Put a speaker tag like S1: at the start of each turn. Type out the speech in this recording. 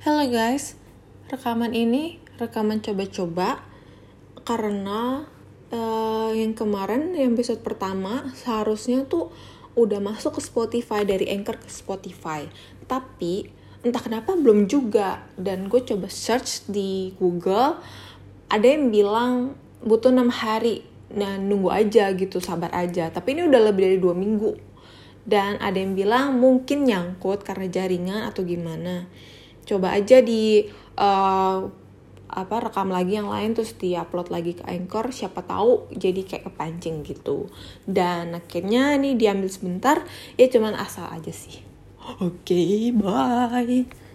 S1: Halo guys, rekaman ini rekaman coba-coba karena uh, yang kemarin yang episode pertama seharusnya tuh udah masuk ke Spotify dari Anchor ke Spotify. Tapi entah kenapa belum juga. Dan gue coba search di Google ada yang bilang butuh enam hari. Nah nunggu aja gitu sabar aja. Tapi ini udah lebih dari dua minggu. Dan ada yang bilang mungkin nyangkut karena jaringan atau gimana coba aja di uh, apa rekam lagi yang lain terus di upload lagi ke Anchor siapa tahu jadi kayak kepancing gitu. Dan akhirnya nih diambil sebentar ya cuman asal aja sih. Oke okay, bye